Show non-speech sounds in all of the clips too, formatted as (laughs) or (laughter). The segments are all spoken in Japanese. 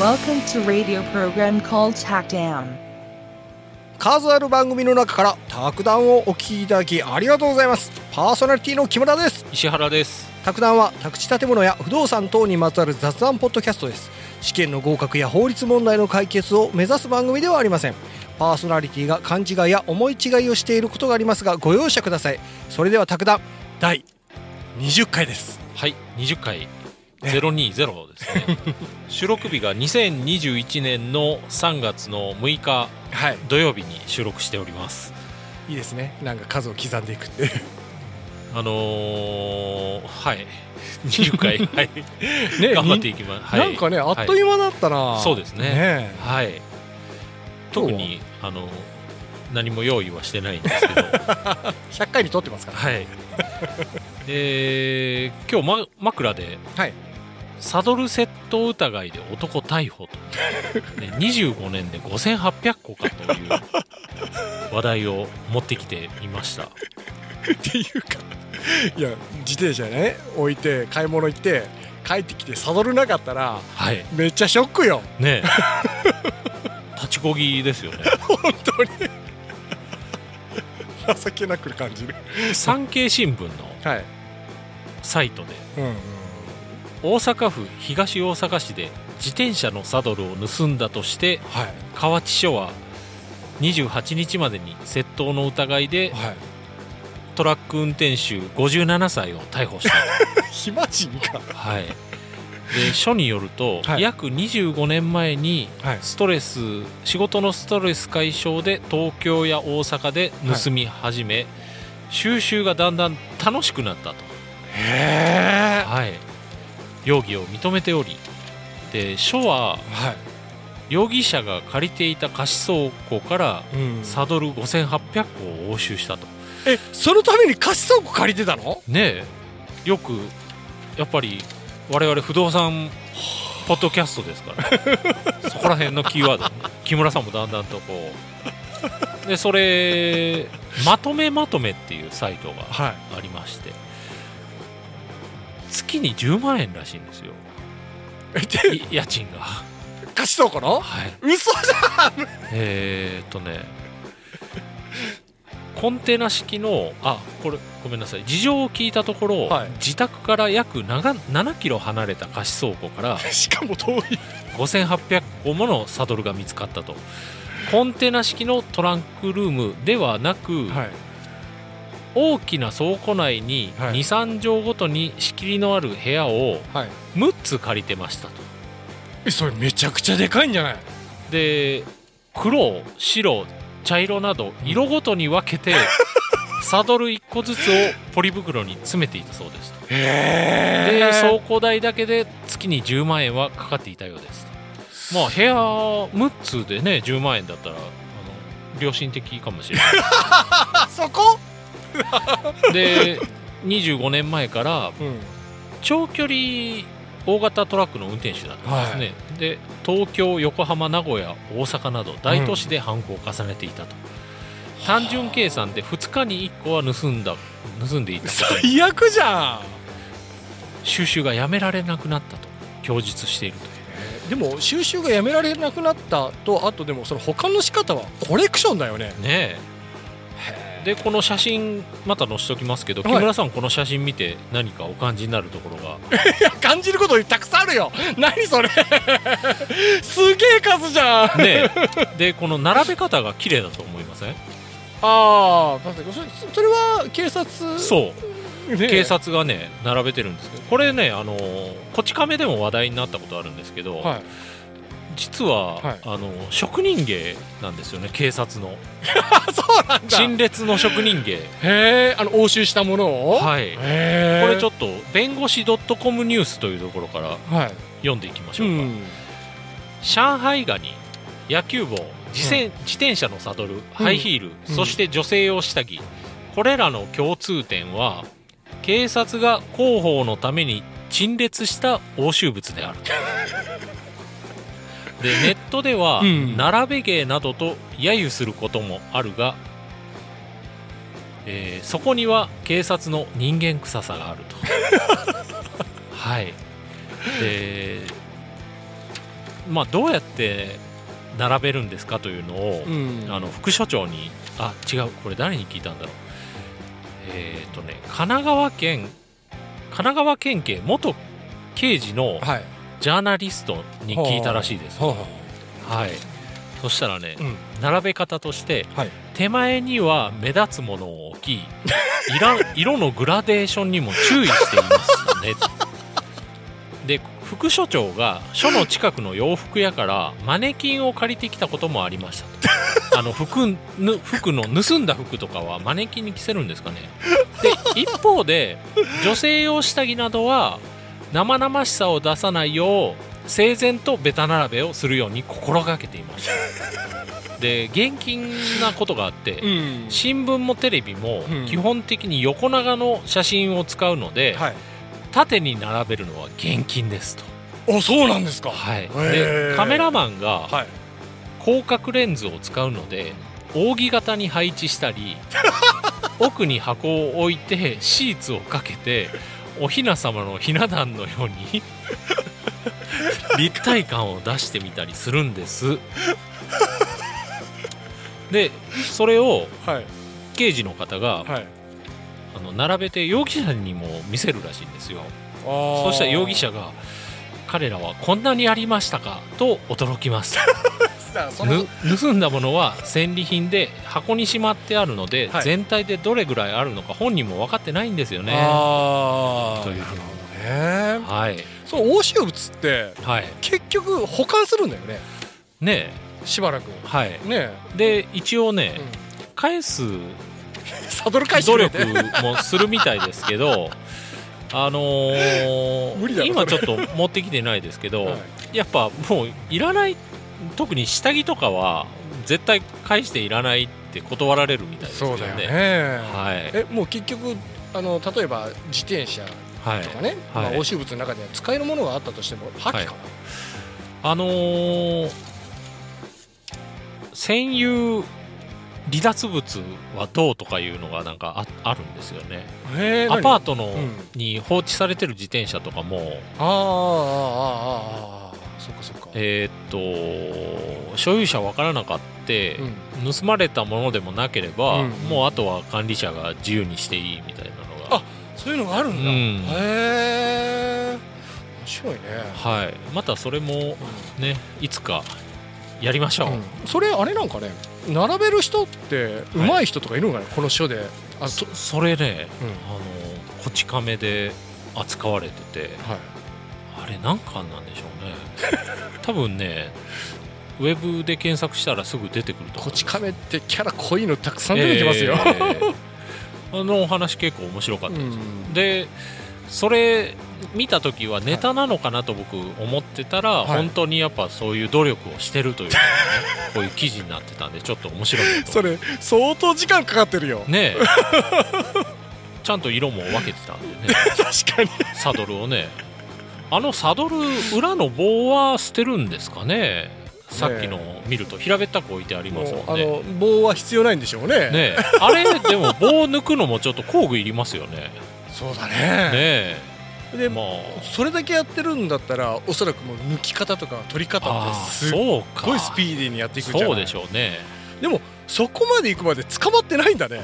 Welcome to radio program called TACDAM. 数ある番組の中から卓談をお聞きいただきありがとうございます。パーソナリティの木村です。石原です。卓談は宅地建物や不動産等にまつわる雑談ポッドキャストです。試験の合格や法律問題の解決を目指す番組ではありません。パーソナリティが勘違いや思い違いをしていることがありますがご容赦ください。それでは卓談第20回です。はい20回020ですね。(laughs) 収録日が2021年の3月の6日はい。土曜日に収録しております。いいですね。なんか数を刻んでいくってあのー、はい。20回 (laughs) はい。ね頑張っていきます、はい、なんかねあっという間だったな、そうですね。ね。はい。特にあの何も用意はしてないんですけど。(laughs) 100回に撮ってますから。はい。えー、今日、ま、枕ではいサドル窃盗疑いで男逮捕と、ね、(laughs) 25年で5800個かという話題を持ってきてみました。っていうかいや自転車ね置いて買い物行って帰ってきてサドルなかったらはい。めっちゃショックよ。ねえ。(laughs) 立ちこぎですよね。本当に。(laughs) 情けなく感じる。産経新聞のはい、サイトでうんうん、大阪府東大阪市で自転車のサドルを盗んだとしてはい。河内署は28日までに窃盗の疑いではい。トラック運転手57歳を逮捕した。(laughs) 暇人か。はい、で署によると、はい。約25年前にはい。ストレス仕事のストレス解消で東京や大阪で盗み始め、収集がだんだん楽しくなったと、へえはい、容疑を認めておりで署ははい、容疑者が借りていた貸し倉庫からうん。サドル5800個を押収したと。えそのために貸し倉庫借りてたの？ねえ。よくやっぱり我々不動産ポッドキャストですから。(laughs) そこら辺のキーワード。木村さんもだんだんとこう。でそれまとめまとめっていうサイトがはい。ありまして月に10万円らしいんですよ。家賃が。貸し倉庫のはい。嘘じゃん！えー、っとねコンテナ式のあこれごめんなさい。事情を聞いたところ、はい。自宅から約7 7キロ離れた貸し倉庫からしかも遠い5800個ものサドルが見つかったとコンテナ式のトランクルームではなく、はい大きな倉庫内にはい。23畳ごとに仕切りのある部屋をはい。6つ借りてましたと。えそれめちゃくちゃでかいんじゃない？で黒白茶色など色ごとに分けて (laughs) サドル1個ずつをポリ袋に詰めていたそうですと。へで倉庫代だけで月に10万円はかかっていたようですと。まあ部屋6つでね10万円だったら良心的かもしれない。あ (laughs) そこ？(laughs) で25年前からうん。長距離大型トラックの運転手だったんですね、で東京横浜名古屋大阪など大都市で犯行を重ねていたと、単純計算で2日に1個は盗んだ盗んでいた。最悪じゃん。収集がやめられなくなったと供述しているという。でも収集がやめられなくなったとあとでもその保管の仕方はコレクションだよね。ねえでこの写真また載せておきますけど、はい。木村さんこの写真見て何かお感じになるところが。(laughs) 感じることたくさんあるよ。(laughs) 何それ。(laughs) すげえ数じゃん。ねえ。でこの並べ方が綺麗だと思いません？ああそれそれは警察？そう。ね警察がね並べてるんですけどこれねあのこち亀でも話題になったことあるんですけど、はい実は、はい。あの職人芸なんですよね警察の。あ (laughs) そうなんだ。陳列の職人芸。へえあの押収したものを？はい。これちょっと弁護士 .com ニュースというところからはい。読んでいきましょうか、うん。上海ガニ野球帽自転,、自転車のサドルハイヒール、うん。そして女性用下着。これらの共通点は警察が広報のために陳列した押収物である (laughs) でネットでは、うん。並べ芸などと揶揄することもあるが、えーそこには警察の人間臭さがあると。(laughs) はい。でまあ、どうやって並べるんですかというのを、うん。あの副所長にあ違うこれ誰に聞いたんだろう。えっ、とね神奈川県神奈川県警元刑事のはいジャーナリストに聞いたらしいです、はい。そしたらね、うん。並べ方としてはい。手前には目立つものを置き (laughs) 色のグラデーションにも注意していますね。(laughs) で副所長が署の近くの洋服屋からマネキンを借りてきたこともありましたと。(laughs) あの服ぬ服の盗んだ服とかはマネキンに着せるんですかね。で一方で女性用下着などは生々しさを出さないよう整然とベタ並べをするように心がけていました。(laughs) で現金なことがあって、うん。新聞もテレビもうん。基本的に横長の写真を使うので、はい。縦に並べるのは現金ですと、おそうなんですか。はい、でカメラマンがはい。広角レンズを使うので扇形に配置したり (laughs) 奥に箱を置いてシーツをかけておひな様のひな壇のように (laughs) 立体感を出してみたりするんです。(laughs) でそれをはい。刑事の方がはい。あの並べて容疑者にも見せるらしいんですよ。そそうしたら容疑者が彼らはこんなにありましたかと驚きます (laughs) 盗んだものは戦利品で箱にしまってあるので、はい。全体でどれぐらいあるのか本人も分かってないんですよね。ああというなるほどね。はい。その押収物ってはい。結局保管するんだよね。ねしばらく。えはい。ねで一応ね、うん。返すサドル返して努力もするみたいですけど (laughs) あのー今ちょっと持ってきてないですけど、はい。やっぱもういらない特に下着とかは絶対返していらないって断られるみたいですけどね。そうだよね。はい。えもう結局あの例えば自転車はいとかね、はい。まあ、押収物の中には使えるものがあったとしても破棄か。な、あのー占有離脱物はどうとかいうのがなんかああるんですよね。アパートトの、うん。に放置されてる自転車とかもあーあーあーあーあーそっかそっか、えーっと所有者わからなかって、うん。盗まれたものでもなければ、うん。もうあとは管理者が自由にしていいみたいなのが。あそういうのがあるんだ、うん。へえ面白いね、はい。またそれもねいつかやりましょう、うん。それあれなんかね並べる人って上手い人とかいるのかな、この書で。あそそれね、うん。あのこち亀で扱われててはいあれ何巻なんでしょうね。多分ねウェブで検索したらすぐ出てくると思うこち亀ってキャラ濃いのたくさん出てきますよ、えーあのお話結構面白かったです、うん。でそれ見た時はネタなのかなと僕思ってたら、はい。本当にやっぱそういう努力をしてるというのがね (laughs) こういう記事になってたんでちょっと面白いそれ相当時間かかってるよ。ねえ。ちゃんと色も分けてたんでね。(laughs) 確かに。サドルをねあのサドル裏の棒は捨てるんですかね？さっきの見ると平べったく置いてありますもんね。の棒は必要ないんでしょうね。ねえ。あれでも棒抜くのもちょっと工具いりますよね。そうだね。ねえ。でまあ。それだけやってるんだったらおそらくもう抜き方とか取り方ってすごいスピーディーにやっていくんじゃない？そうでしょうね。でもそこまで行くまで捕まってないんだね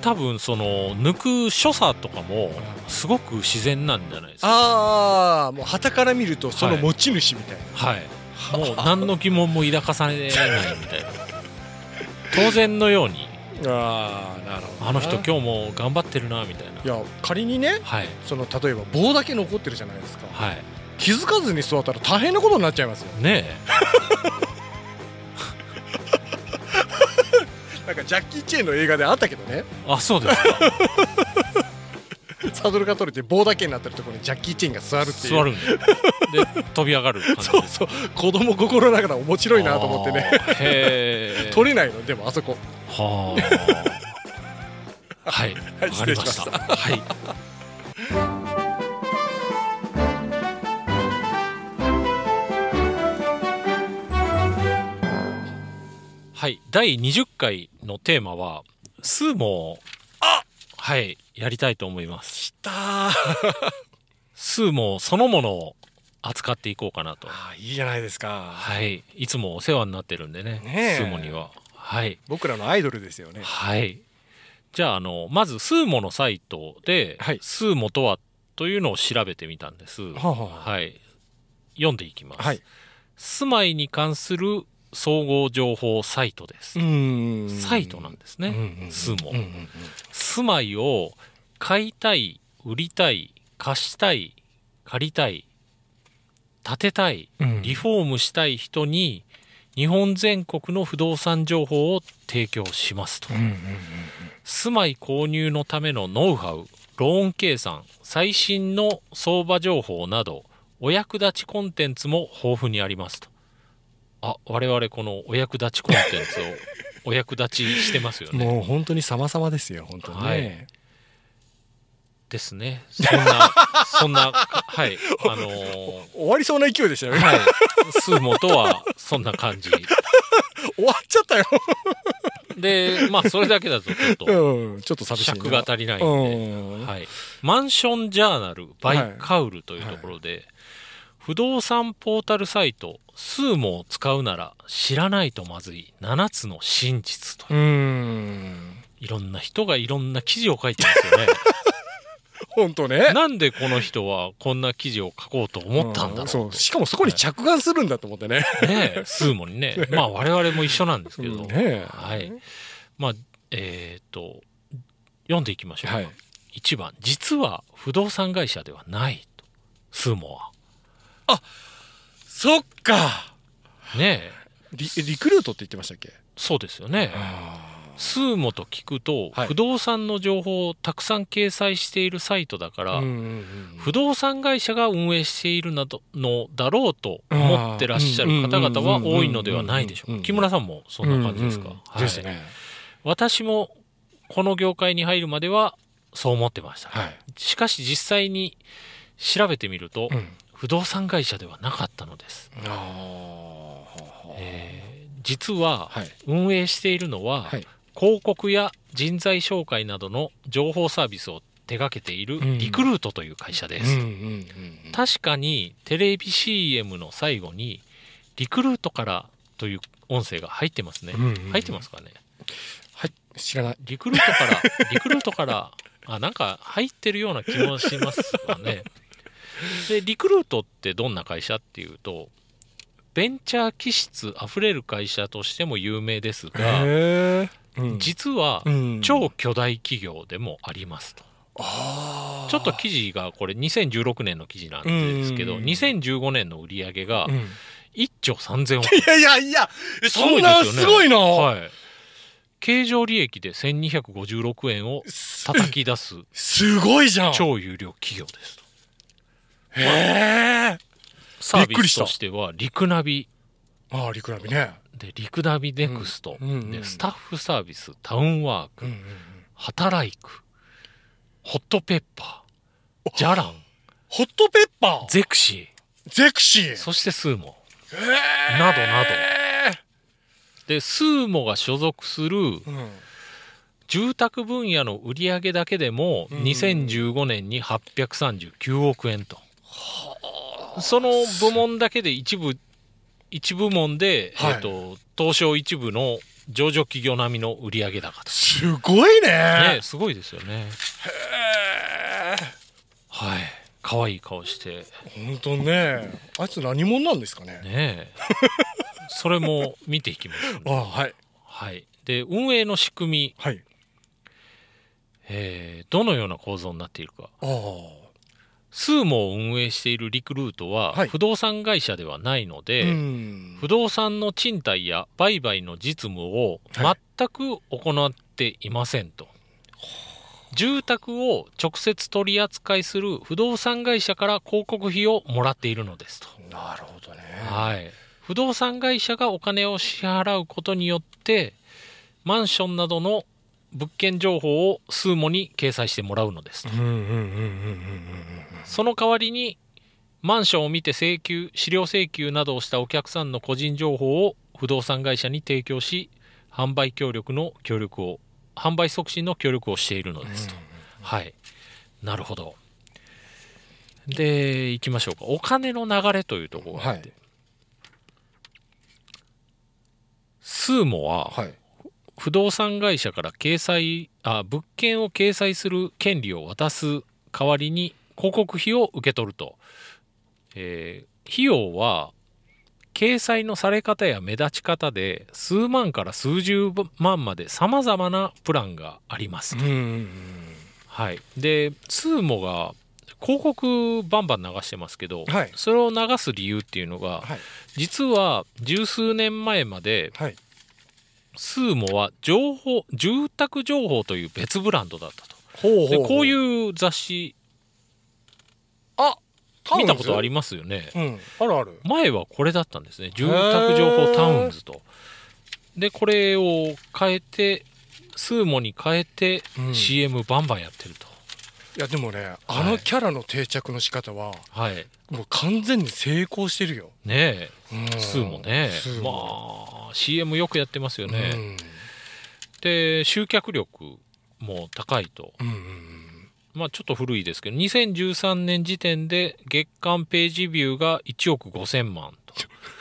多分その抜く所作とかもすごく自然なんじゃないですか。ああもう旗から見るとその持ち主みたいな、はい。もう何の疑問も抱かされないみたいな。(laughs) 当然のように。ああなるほどあの人今日も頑張ってるなみたいな。いや仮にねはい。その例えば棒だけ残ってるじゃないですか。はい。気づかずに座ったら大変なことになっちゃいますよ。ね (laughs) なんかジャッキー・チェーンの映画であったけどね。えあそうですか。サドルが取れて棒だけになってるところにジャッキー・チェーンが座るっていう。座るんでで飛び上がる感じそうそう。子供心ながら面白いなと思ってね。へえ取れないのでもあそこ。はあ。はい。はいわかりました。はいはい。第20回のテーマはスーモあ！はい。やりたいと思います。きたー。(laughs) スーモそのものを扱っていこうかなと。ああいいじゃないですか、はい。いつもお世話になってるんでねねえ。スーモには。はい。僕らのアイドルですよね。はい。じゃああのまずスーモのサイトで、はい。スーモとはというのを調べてみたんです。はあはあ。はい。読んでいきます、はい。住まいに関する総合情報サイトです、ん。サイトなんですね、うんうんスーモ、うんうん住まいを買いたい売りたい貸したい借りたい建てたいうん。リフォームしたい人に日本全国の不動産情報を提供しますと、住まい購入のためのノウハウローン計算最新の相場情報などお役立ちコンテンツも豊富にありますとあ我々このお役立ちコンテンツを (laughs) お役立ちしてますよね。もう本当に様々ですよ本当にね、はい。ですね。そんな (laughs) そんなはい。あのー終わりそうな勢いでしたよ。ね、はい。スーモとはそんな感じ。(laughs) 終わっちゃったよ、でまあそれだけだとちょっと。うん、ちょっと寂し尺が足りないんで、うん。はい、マンションジャーナル by カウルというところで、不動産ポータルサイトスーモを使うなら知らないとまずい。7つの真実とう。ーん。いろんな人がいろんな記事を書いてますよね。(laughs) 本当ね。なんでこの人はこんな記事を書こうと思ったんだろううそう。しかもそこに着眼するんだと思ってね、ねーモにね。(laughs) まあ我々も一緒なんですけど、うんね。はい。まあえっ、と読んでいきましょう、はい。1番。実は不動産会社ではないと。スーモはそっか。ねえ。リリクルートって言ってましたっけ？そうですよね。スーモと聞くと、はい。不動産の情報をたくさん掲載しているサイトだから、うんうんうん不動産会社が運営しているなどのだろうと思ってらっしゃる方々は多いのではないでしょうか。木村さんもそんな感じですか、うんうん。はい。ですね。私もこの業界に入るまではそう思ってました、はい、しかし実際に調べてみると、うん、不動産会社ではなかったのです、ああえー実ははい。運営しているのは、はい。広告や人材紹介などの情報サービスを手掛けているうん。リクルートという会社です、確かにテレビ CM の最後にリクルートからという音声が入ってますね、うんうんうん。入ってますかね？はい知らない。リクルートからリクルートからあなんか入ってるような気もしますわね (laughs) (laughs) でリクルートってどんな会社っていうとベンチャー気質あふれる会社としても有名ですがうん。実はうん。超巨大企業でもありますと。あー。ちょっと記事がこれ2016年の記事なんですけどうん。2015年の売り上げがうん。1兆3000億。いやいやいやそんなすごいな、はい。経常利益で1256円をす叩き出すすごいじゃん。超有料企業ですとへえサービスとしてはリクナビ。ああリクラビね。でリクナビネクスト、うん。うんうんでスタッフサービスタウンワーク、うんうんうん。働くホットペッパージャランホットペッパー？ゼクシゼクシー。ーそしてスーモなどなど。でスーモが所属するうん。住宅分野の売り上げだけでもうん2015年に839億円と、その部門だけで一部一部門で、はい。えっと東証一部の上場企業並みの売上高と、すごいね。ね、すごいですよね。へはい。可愛い顔して。え本当ね。あいつ何者なんですかね。ねえ。(laughs) それも見ていきます、あはい。はい。で運営の仕組み、はい。えーどのような構造になっているか。あスーモを運営しているリクルートははい。不動産会社ではないのあで、うん。不動産の賃貸や売買の実務をは全く行っていませんと、住宅を直接取り扱いする不動産会社から広告費をもらっているのですと、なるほどね。はい、不動産会社がお金を支払うことによってマンションなどの物件情報をスーモに掲載してもらうのですと。その代わりにマンションを見て請求資料請求などをしたお客さんの個人情報を不動産会社に提供し販売協力の協力を販売促進の協力をしているのですと、はい。なるほど。で行きましょうか。お金の流れというところがあって、はい。スーモははい不動産会社から掲載あ物件を掲載する権利を渡す代わりに広告費を受け取ると、えー費用は掲載のされ方や目立ち方で数万から数十万まで様々なプランがありますと、うんはい、でスーモが広告バンバン流してますけど、はい。それを流す理由っていうのがはい。実は十数年前まではいスーモは情報住宅情報という別ブランドだったと。ほうでこうういう雑誌あ見たことありまますよね。うん。あるある。前はこれだったんですね。住宅情報タウンズと。でこれを変えてスーモに変えてうん。CM バンバンやってると、いやでもねあのキャラの定着の仕方ははい。もう完全に成功してるよ。ねうん。えスーモね。まモ。あ CM よくやってますよね、うん。で集客力も高いと。うんうんまあちょっと古いですけど2013年時点で月間ページビューが1億5000万と。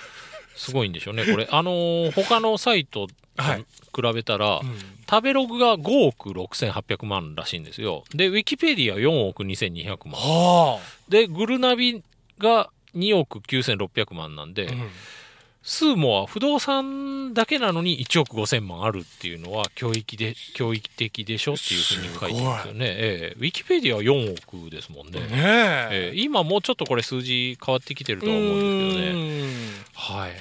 (laughs) すごいんでしょうねこれ。あのー他のサイトとはい。比べたら、うん。食べログが5億6800万らしいんですよ。でウィキペディア4億2200万。はでグルナビが2億9600万なんで、あうんスーモは不動産だけなのに1億5000万あるっていうのは教育で教育的でしょっていうふうに書いてるんですよね。ええウィキペディアは4億ですもんね。ねええ今もうちょっとこれ数字変わってきてるとは思うんですけどね。ねはい。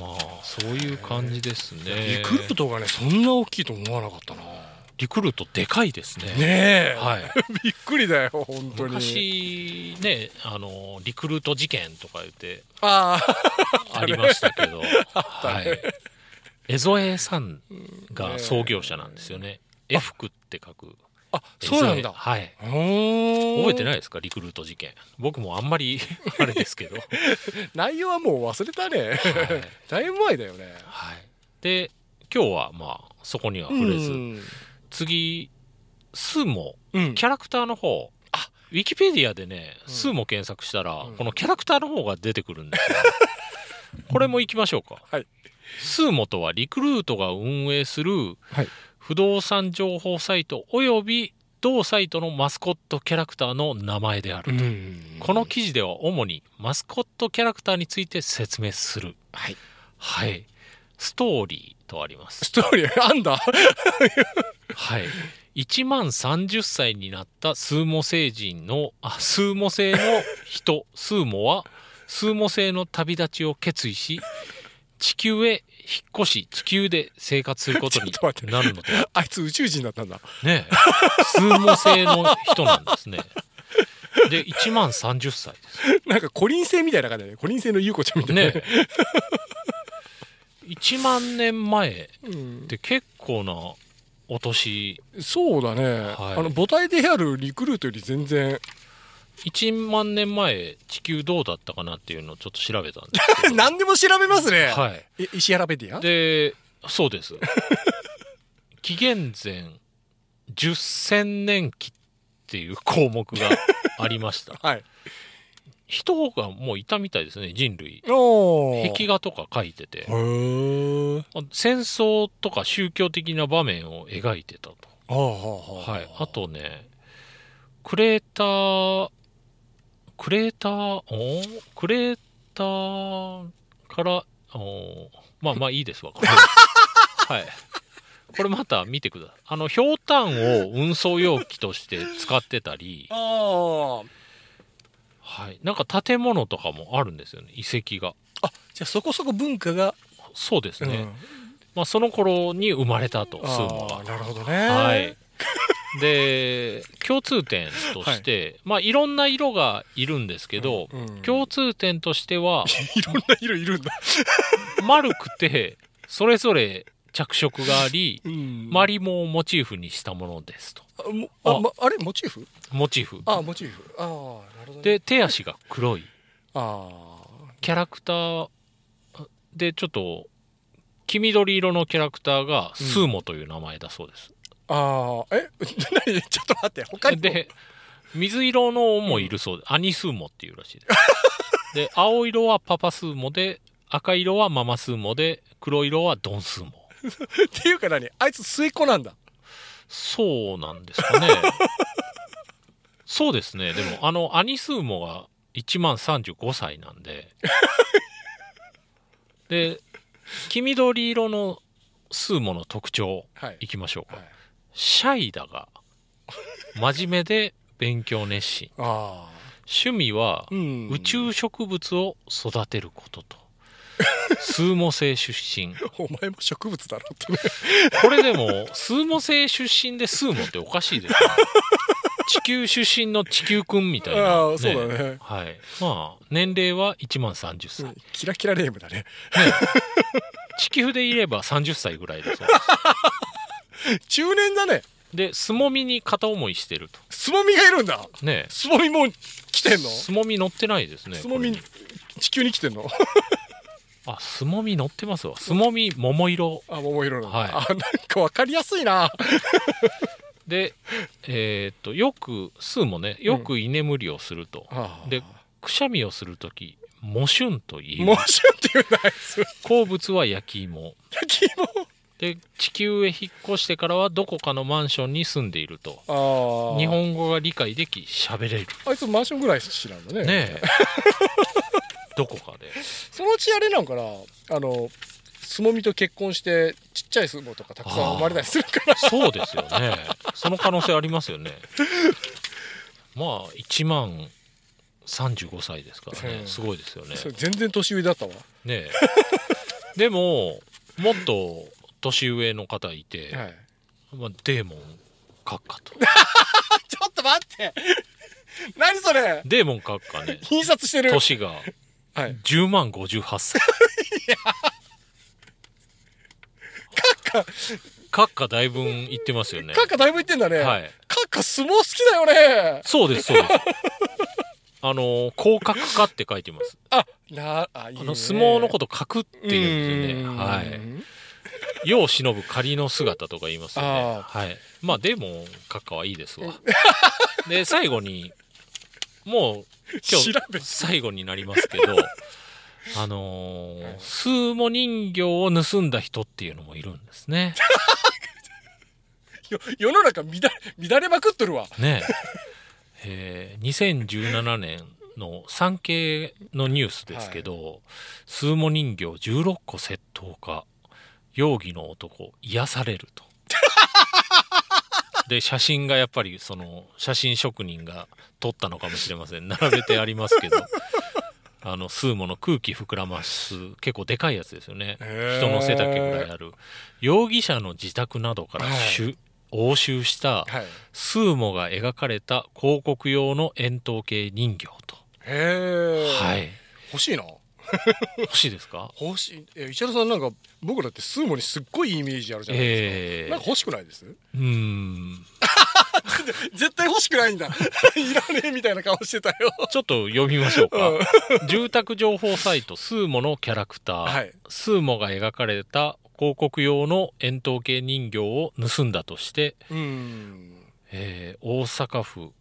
まあそういう感じですね。リクルートがねそんな大きいと思わなかったなリクルートでかいですね。ねえはい。(laughs) びっくりだよ本当に昔ねあのリクルート事件とか言ってああ (laughs) ありましたけど、(laughs) はい。江添さんが創業者なんですよね。エフクって書く。あそうなんだはい。覚覚えてないですか？リクルート事件。僕もあんまりあれですけど。内容はもう忘れたねはい。だいぶ前だよねはい、で、今日はまあ、そこには触れず、うん次、スーモ、うんキャラクターの方、あウィキペディアでね、うんスーモ検索したら、うんこのキャラクターの方が出てくるんですよ。これも行きましょうか。はいスーモとはリクルートが運営するはい不動産情報サイトおよび同サイトのマスコットキャラクターの名前である。うんこの記事では主にマスコットキャラクターについて説明する。はいはい。ストーリーとあります。ストーリーあんだはい。1万30歳になったスーモ星人の、あ、スーモ星の人、スーモは、スーモ星の旅立ちを決意し、地球へ引っ越し、地球で生活することに (laughs) なるので、あいつ宇宙人だったんだねえ、スーモ星の人なんですね。で、1万30歳です。なんかコリン星みたいな感じだねコリン星の優子ちゃんみたいなねえ。1万年前うんって結構なお年。そうだね、はい。あの母体であるリクルートより全然。1万年前地球どうだったかなっていうのをちょっと調べたんです (laughs) 何でも調べますね、はい。え石原ペディア？でそうです。紀元前10千年期っていう項目がありました。(laughs) はい人がもういたみたいですね人類。壁画とか描いてて。戦争とか宗教的な場面を描いてたと。あーはい、あとねクレータークレーターおクレーターからおまあまあいいですわこれ。(laughs) はい。これまた見てください。あのひょうたんを運送容器として使ってたり、あーはい、なんか建物とかもあるんですよね遺跡が。あじゃあそこそこ文化が、そうですね、うん。まあ、その頃に生まれたとスーモがあーなるほどね。はい。(laughs) で、共通点として、まあ、いろんな色がいるんですけど、うん。共通点としては、(laughs) いろんな色いるんだ、丸くて、それぞれ着色があり、うん。マリモをモチーフにしたものですと。あもあまあれモチーフ？モチーフ。あモチーフ。ああなるほどね。で、手足が黒い。あキャラクターで、ちょっと、黄緑色のキャラクターがスーモという名前だそうです。あああえ？(laughs) 何？(laughs) ちょっと待って。他にも？で、水色のもいるそうで、アニスーモっていうらしいです。で、青色はパパスーモで、赤色はママスーモで、黒色はドンスーモ。(laughs) っていうか何？あいつ末っ子なんだそうなんですかね。(laughs) そうですね。でも、あの、アニスーモが1万35歳なんで、(laughs) で、黄緑色のスーモの特徴、はいいきましょうか。はいシャイだが、真面目で勉強熱心。あ趣味は宇宙植物を育てることと。スーモ星出身。お前も植物だろってねこれでも、スーモ星出身でスーモっておかしいですね。地球出身の地球くんみたいな、ああそうだねはい。まあ、年齢は1万30歳。ね、キラキラネームだね地球でいれば30歳ぐらいだそうで中年だねす。で、すもみに片思いしてると。すもみがいるんだねすもみも来てんの？すもみ乗ってないですね。すもみ地球に来てんの？あ、すもみ乗ってますわ。すもみ桃色。あ桃色の、はいあなんかわかりやすいな (laughs) で、えーっと、よく、スーもね、よく居眠りをすると。ああで、くしゃみをするとき、モシュンと言いモます。シュンって言うんだあいつ好物は焼き芋。焼き芋で、地球へ引っ越してからはどこかのマンションに住んでいると。ああ日本語が理解でき、喋れる。あいつマンションぐらい知らんだねねえ。(laughs) どこかで。そのうちあれなんかなあのすもみと結婚してちっちゃいすもとかたくさん生まれたりするからそうですよね。その可能性ありますよね。(laughs) まあ、1万35歳ですからね。うんすごいですよね。全然年上だったわねえ。(laughs) でも、もっと年上の方いて、はいまあ、デーモン閣下と。(laughs) ちょっと待って何それデーモン閣下ね、印刷してる年がはい10万58歳。カッ閣下だいぶん言ってますよね。カッカだいぶ言ってんだね、はい。カッカ相撲好きだよねそうです、そうです。あの、広角化って書いてます。あなあいいねあの、相撲のこと角って言うんですよね。うんはい。世を忍ぶ仮の姿とか言いますよね。あはい。まあ、でも、閣下はいいですわ。(laughs) で、最後に、もう、今日最後になりますけど、(laughs) あのー、スーモ人形を盗んだ人っていうのもいるんですね。(laughs) よ世の中乱れ乱れまくっとるわねえ。えー2017年の産経のニュースですけど、スーモ人形16個窃盗か、容疑の男、癒されると。(laughs) で、写真がやっぱりその、写真職人が撮ったのかもしれません。並べてありますけど、(laughs) あの、スーモの空気膨らます、結構でかいやつですよね。人の背丈ぐらいある。容疑者の自宅などからしゅ押収した、はいスーモが描かれた広告用の円筒形人形と。へえ、はい。欲しいな (laughs) 欲しいですか？欲しい。え石原さんなんか僕だってスーモにすっごいイメージあるじゃないですか、ええなんか欲しくないです？うーん。(laughs) 絶対欲しくないんだ。(laughs) いらねえみたいな顔してたよ。ちょっと読みましょうか。住宅情報サイトスーモのキャラクター、はい。スーモが描かれた広告用の円筒形人形を盗んだとして、うん。えー大阪府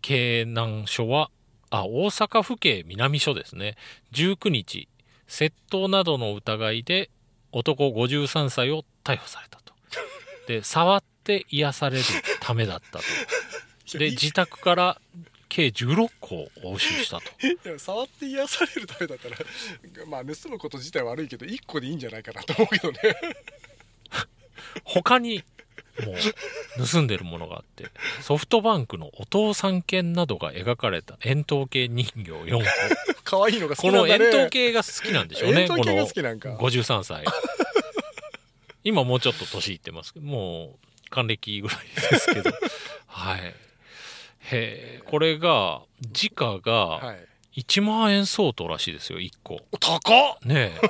京南署は、あ、大阪府警南署ですね。19日、窃盗などの疑いで男53歳を逮捕されたと。で、触って癒されるためだったと。で、い自宅から計16個を押収したと。触って癒されるためだったらまあ盗むこと自体悪いけど1個でいいんじゃないかなと思うけどね他にもう盗んでるものがあって、ソフトバンクのお父さん犬などが描かれた円筒形人形4個。(laughs) 可愛いのが好このきなんだね円筒形が好きなんでしょうね。(laughs) 円筒形が好きなんかこの53歳。(laughs) 今もうちょっと年いってますけど、もう還暦ぐらいですけど。はい。へえ、これが、時価がはい1万円相当らしいですよ、1個。お高っねえ。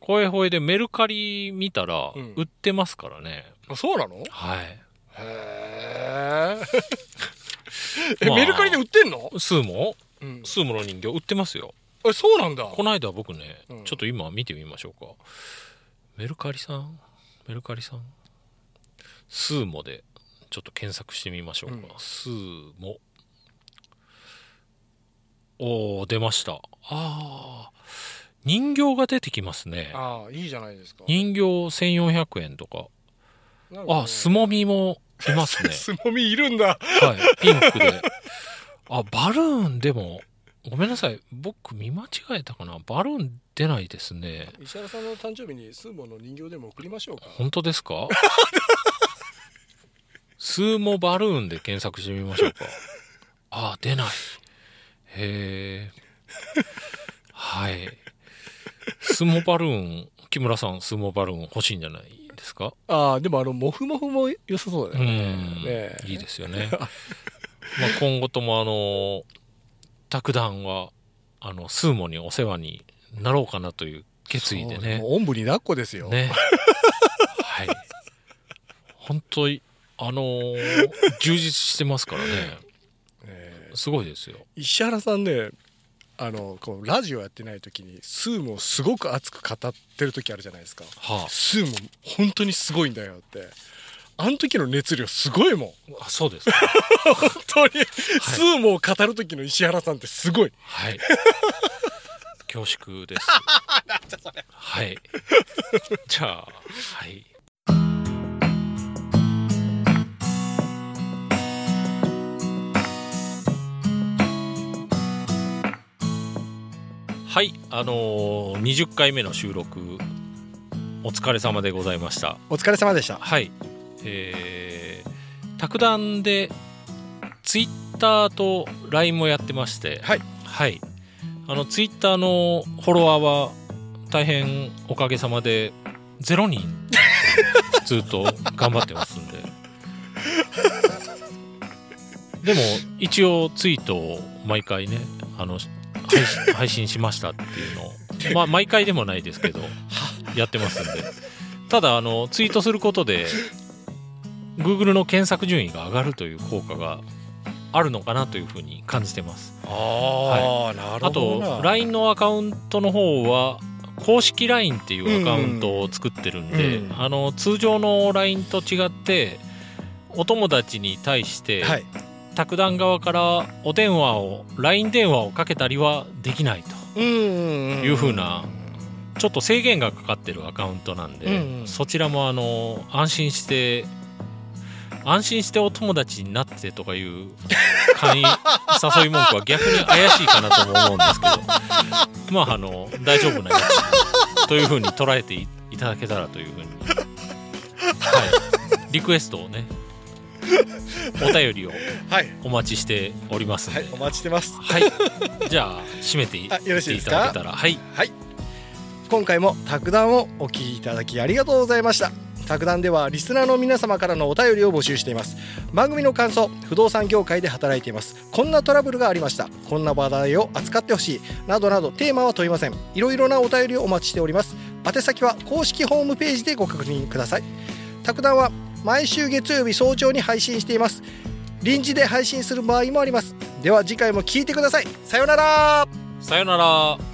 これほいでメルカリ見たらうん売ってますからね。あそうなの？へはい。え (laughs) え、まあ。メルカリで売ってんの、スーモ？うん、スーモの人形売ってますよ。えそうなんだ。この間僕ね、うん。ちょっと今見てみましょうか。メルカリさん？メルカリさん？スーモで、ちょっと検索してみましょうか、うん。スーモ。おお出ました。ああ人形が出てきますね。ああいいじゃないですか。人形1400円とか。なんかね。あすもみもいますね。(laughs) すもみいるんだ。はい。ピンクで。あバルーンでもごめんなさい。僕見間違えたかな。バルーン出ないですね。石原さんの誕生日にスーモの人形でも送りましょうか？本当ですか？(laughs) スーモバルーンで検索してみましょうか。あ出ない。へえはい。スーモバルーン木村さんスーモバルーン欲しいんじゃない？ですか？ああでもあのモフモフも良さそうだうよね。ん、ねいいですよね。(laughs) まあ今後ともあの卓談はあのスーモにお世話になろうかなという決意でね。おんぶに抱っこですよ、ね。はい。本当に、あのー充実してますからね。ねすごいですよ。石原さんねあのこうラジオやってない時にスーモをすごく熱く語ってる時あるじゃないですかはスーモ本当にすごいんだよってあの時の熱量すごいもんあ、あそうですか。本当に、スーモを語る時の石原さんってすごいはい。恐縮です。(laughs) はい。じゃあ、はい。はい、あのー、20回目の収録お疲れ様でございました。お疲れ様でした。はい、えー、卓談でツイッターと LINE もやってまして、はい、はい、あのツイッターのフォロワーは大変おかげさまで0人 (laughs) ずっと頑張ってますんで。でも一応ツイートを毎回ねあの配信 (laughs) 配信しましたっていうのを。まあ毎回でもないですけどやってますんで。ただあのツイートすることで Google の検索順位が上がるという効果があるのかなというふうに感じてます。ああ、なるあと LINE のアカウントの方は公式 LINE っていうアカウントを作ってるんで、うん。あの通常の LINE と違ってお友達に対して、はい卓談側からお電話を LINE 電話をかけたりはできないと。うん。いう風なちょっと制限がかかってるアカウントなんで、うん。そちらもあの安心して安心してお友達になってとかいう簡易誘い文句は逆に怪しいかなとも思うんですけどまああの大丈夫なやつというふうに捉えていいただけたらというふうに。はい。リクエストをね (laughs) お便りをはい。お待ちしております。はいお待ちしてます。はい、じゃあ締めていあよろしいですか？いただけたら。はい。はい。今回も卓談をお聞きいただきありがとうございました。卓談ではリスナーの皆様からのお便りを募集しています。番組の感想不動産業界で働いています。こんなトラブルがありました。こんな話題を扱ってほしい。などなどテーマは問いません。いろいろなお便りをお待ちしております。宛先は公式ホームページでご確認ください。卓談は毎週月曜日早朝に配信しています。臨時で配信する場合もあります。では次回も聞いてください。さようなら。さよなら。